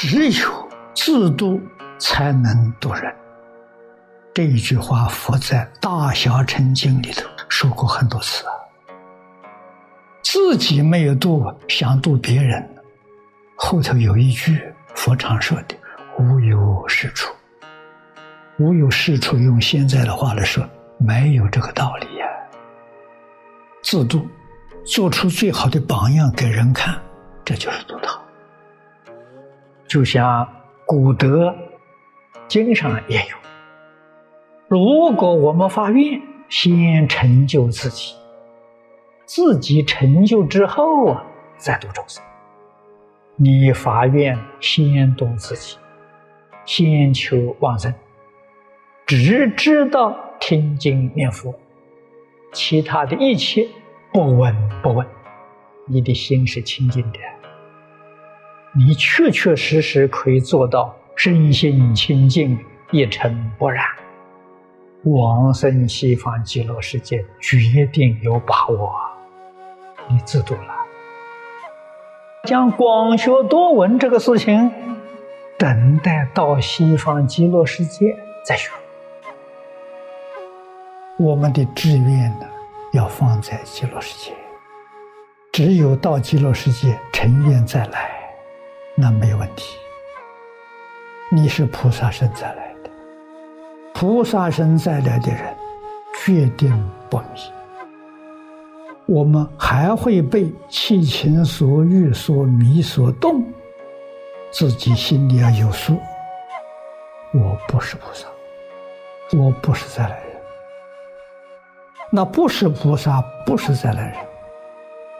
只有自度才能度人。这一句话，佛在《大小乘经》里头说过很多次啊。自己没有度，想度别人，后头有一句佛常说的“无有是处”。无有是处，用现在的话来说，没有这个道理呀。自度，做出最好的榜样给人看，这就是度他。就像古德经上也有。如果我们发愿先成就自己，自己成就之后啊，再度众生。你发愿先度自己，先求往生，只知道听经念佛，其他的一切不闻不问，你的心是清净的，你确确实实可以做到身心清净，一尘不染。往生西方极乐世界，决定有把握。你自度了，讲广学多闻这个事情，等待到西方极乐世界再学。我们的志愿呢，要放在极乐世界。只有到极乐世界成愿再来，那没问题。你是菩萨身再来的。菩萨身再来的人，决定不迷。我们还会被七情所欲、所迷、所动，自己心里要有数。我不是菩萨，我不是再来人。那不是菩萨，不是再来人。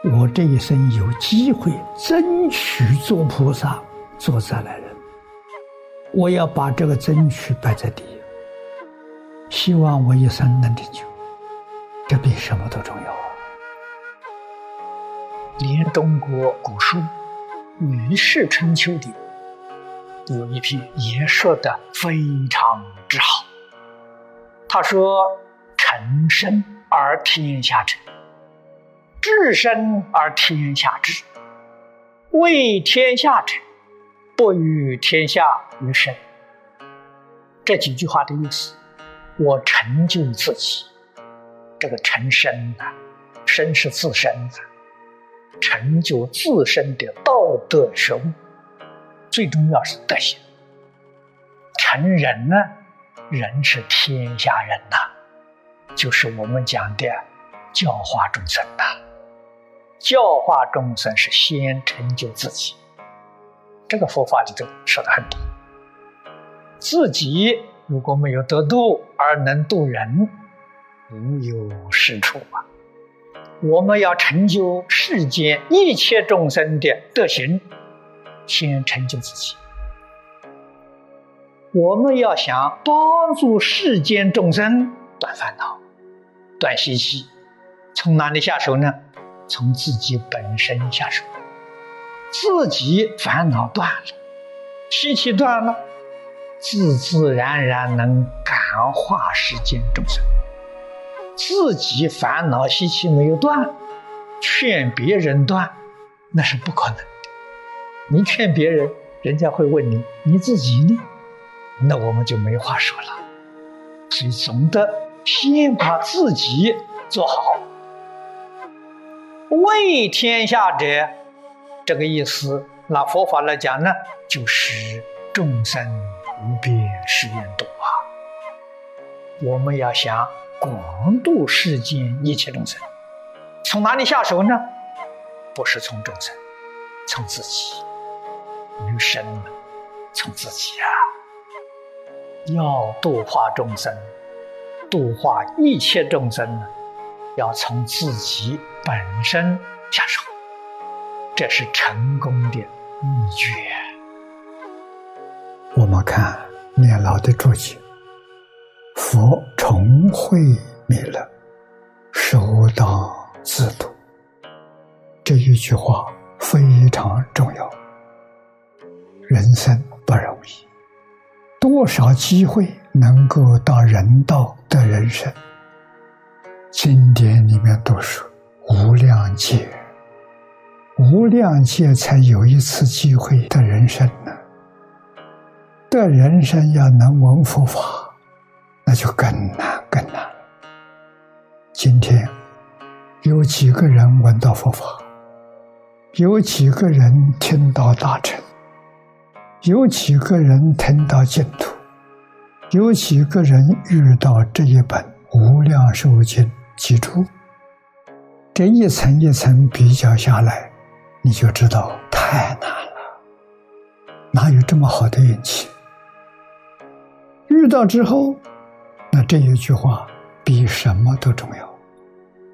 我这一生有机会争取做菩萨、做再来人，我要把这个争取摆在第一。希望我一生能成就，这比什么都重要啊！连中国古书《吕氏春秋》里有一篇也说的非常之好。他说：“臣生而天下臣，至生而天下治。为天下者，不与天下于身。”这几句话的意思。我成就自己，这个成身呐，身是自身的，成就自身的道德学问，最重要是德行。成人呢，人是天下人呐，就是我们讲的教化众生呐。教化众生是先成就自己，这个佛法里头说的很多，自己。如果没有得度而能度人，无有是处啊！我们要成就世间一切众生的德行，先成就自己。我们要想帮助世间众生断烦恼、断习气，从哪里下手呢？从自己本身下手。自己烦恼断了，习气断了。自自然然能感化世间众生，自己烦恼习气没有断，劝别人断，那是不可能的。你劝别人，人家会问你，你自己呢？那我们就没话说了。所以总得先把自己做好。为天下者，这个意思，拿佛法来讲呢，就是众生。无边誓愿度啊！我们要想广度世间一切众生，从哪里下手呢？不是从众生，从自己。余生从自己啊！要度化众生，度化一切众生呢，要从自己本身下手，这是成功的秘诀。我们看念老的注解：“佛重会弥勒，首当自度。”这一句话非常重要。人生不容易，多少机会能够到人道的人生？经典里面都说无量劫，无量劫才有一次机会的人生呢。的人生要能闻佛法，那就更难更难了。今天有几个人闻到佛法？有几个人听到大乘？有几个人听到净土？有几个人遇到这一本《无量寿经》记住？这一层一层比较下来，你就知道太难了。哪有这么好的运气？遇到之后，那这一句话比什么都重要。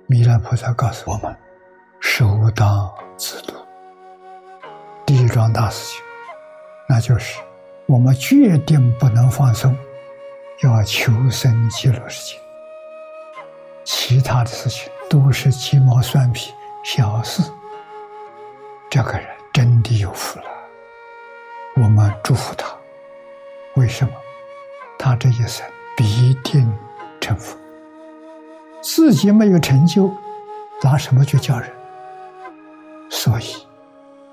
弥勒菩萨告诉我们：“首当自度。”第一桩大事情，那就是我们决定不能放松，要求生极乐世界。其他的事情。都是鸡毛蒜皮小事，这个人真的有福了。我们祝福他。为什么？他这一生必定成佛。自己没有成就，拿什么去教人？所以，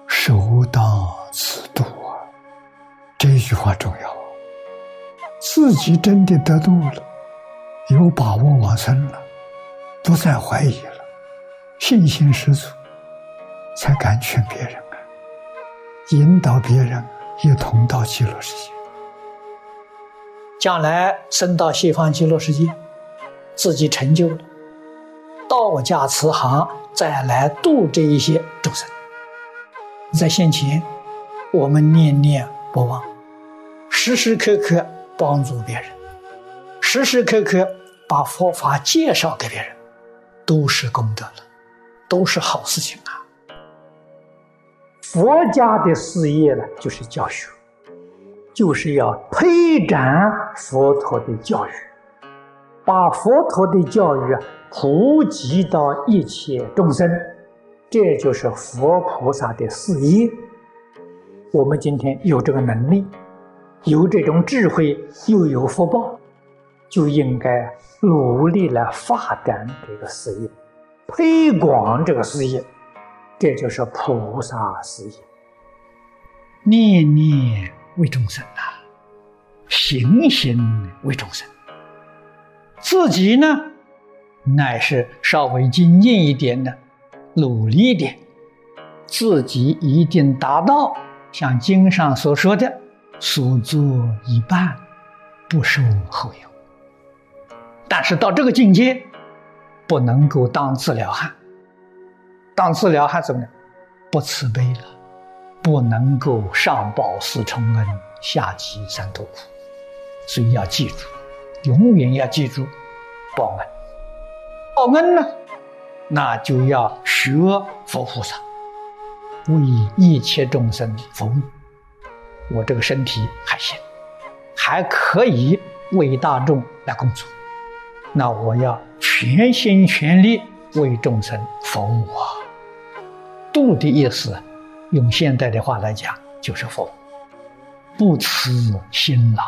首当自度啊！这句话重要。自己真的得度了，有把握往生了。不再怀疑了，信心十足，才敢劝别人啊，引导别人一同到极乐世界。将来升到西方极乐世界，自己成就了，道家慈航，再来度这一些众生。在现前，我们念念不忘，时时刻刻帮助别人，时时刻刻把佛法介绍给别人。都是功德了，都是好事情啊！佛家的事业呢，就是教学，就是要推展佛陀的教育，把佛陀的教育啊普及到一切众生，这就是佛菩萨的事业。我们今天有这个能力，有这种智慧，又有福报。就应该努力来发展这个事业，推广这个事业，这就是菩萨事业。念念为众生呐，行行为众生。自己呢，乃是稍微精进一点的，努力一点，自己一定达到像经上所说的“所作一半，不受后有”。但是到这个境界，不能够当治疗汉。当治疗汉怎么样？不慈悲了，不能够上报四重恩，下济三途苦。所以要记住，永远要记住报恩。报恩呢，那就要学佛菩萨，为一切众生服务。我这个身体还行，还可以为大众来工作。那我要全心全力为众生服务啊！度的意思，用现代的话来讲，就是服务，不辞辛劳。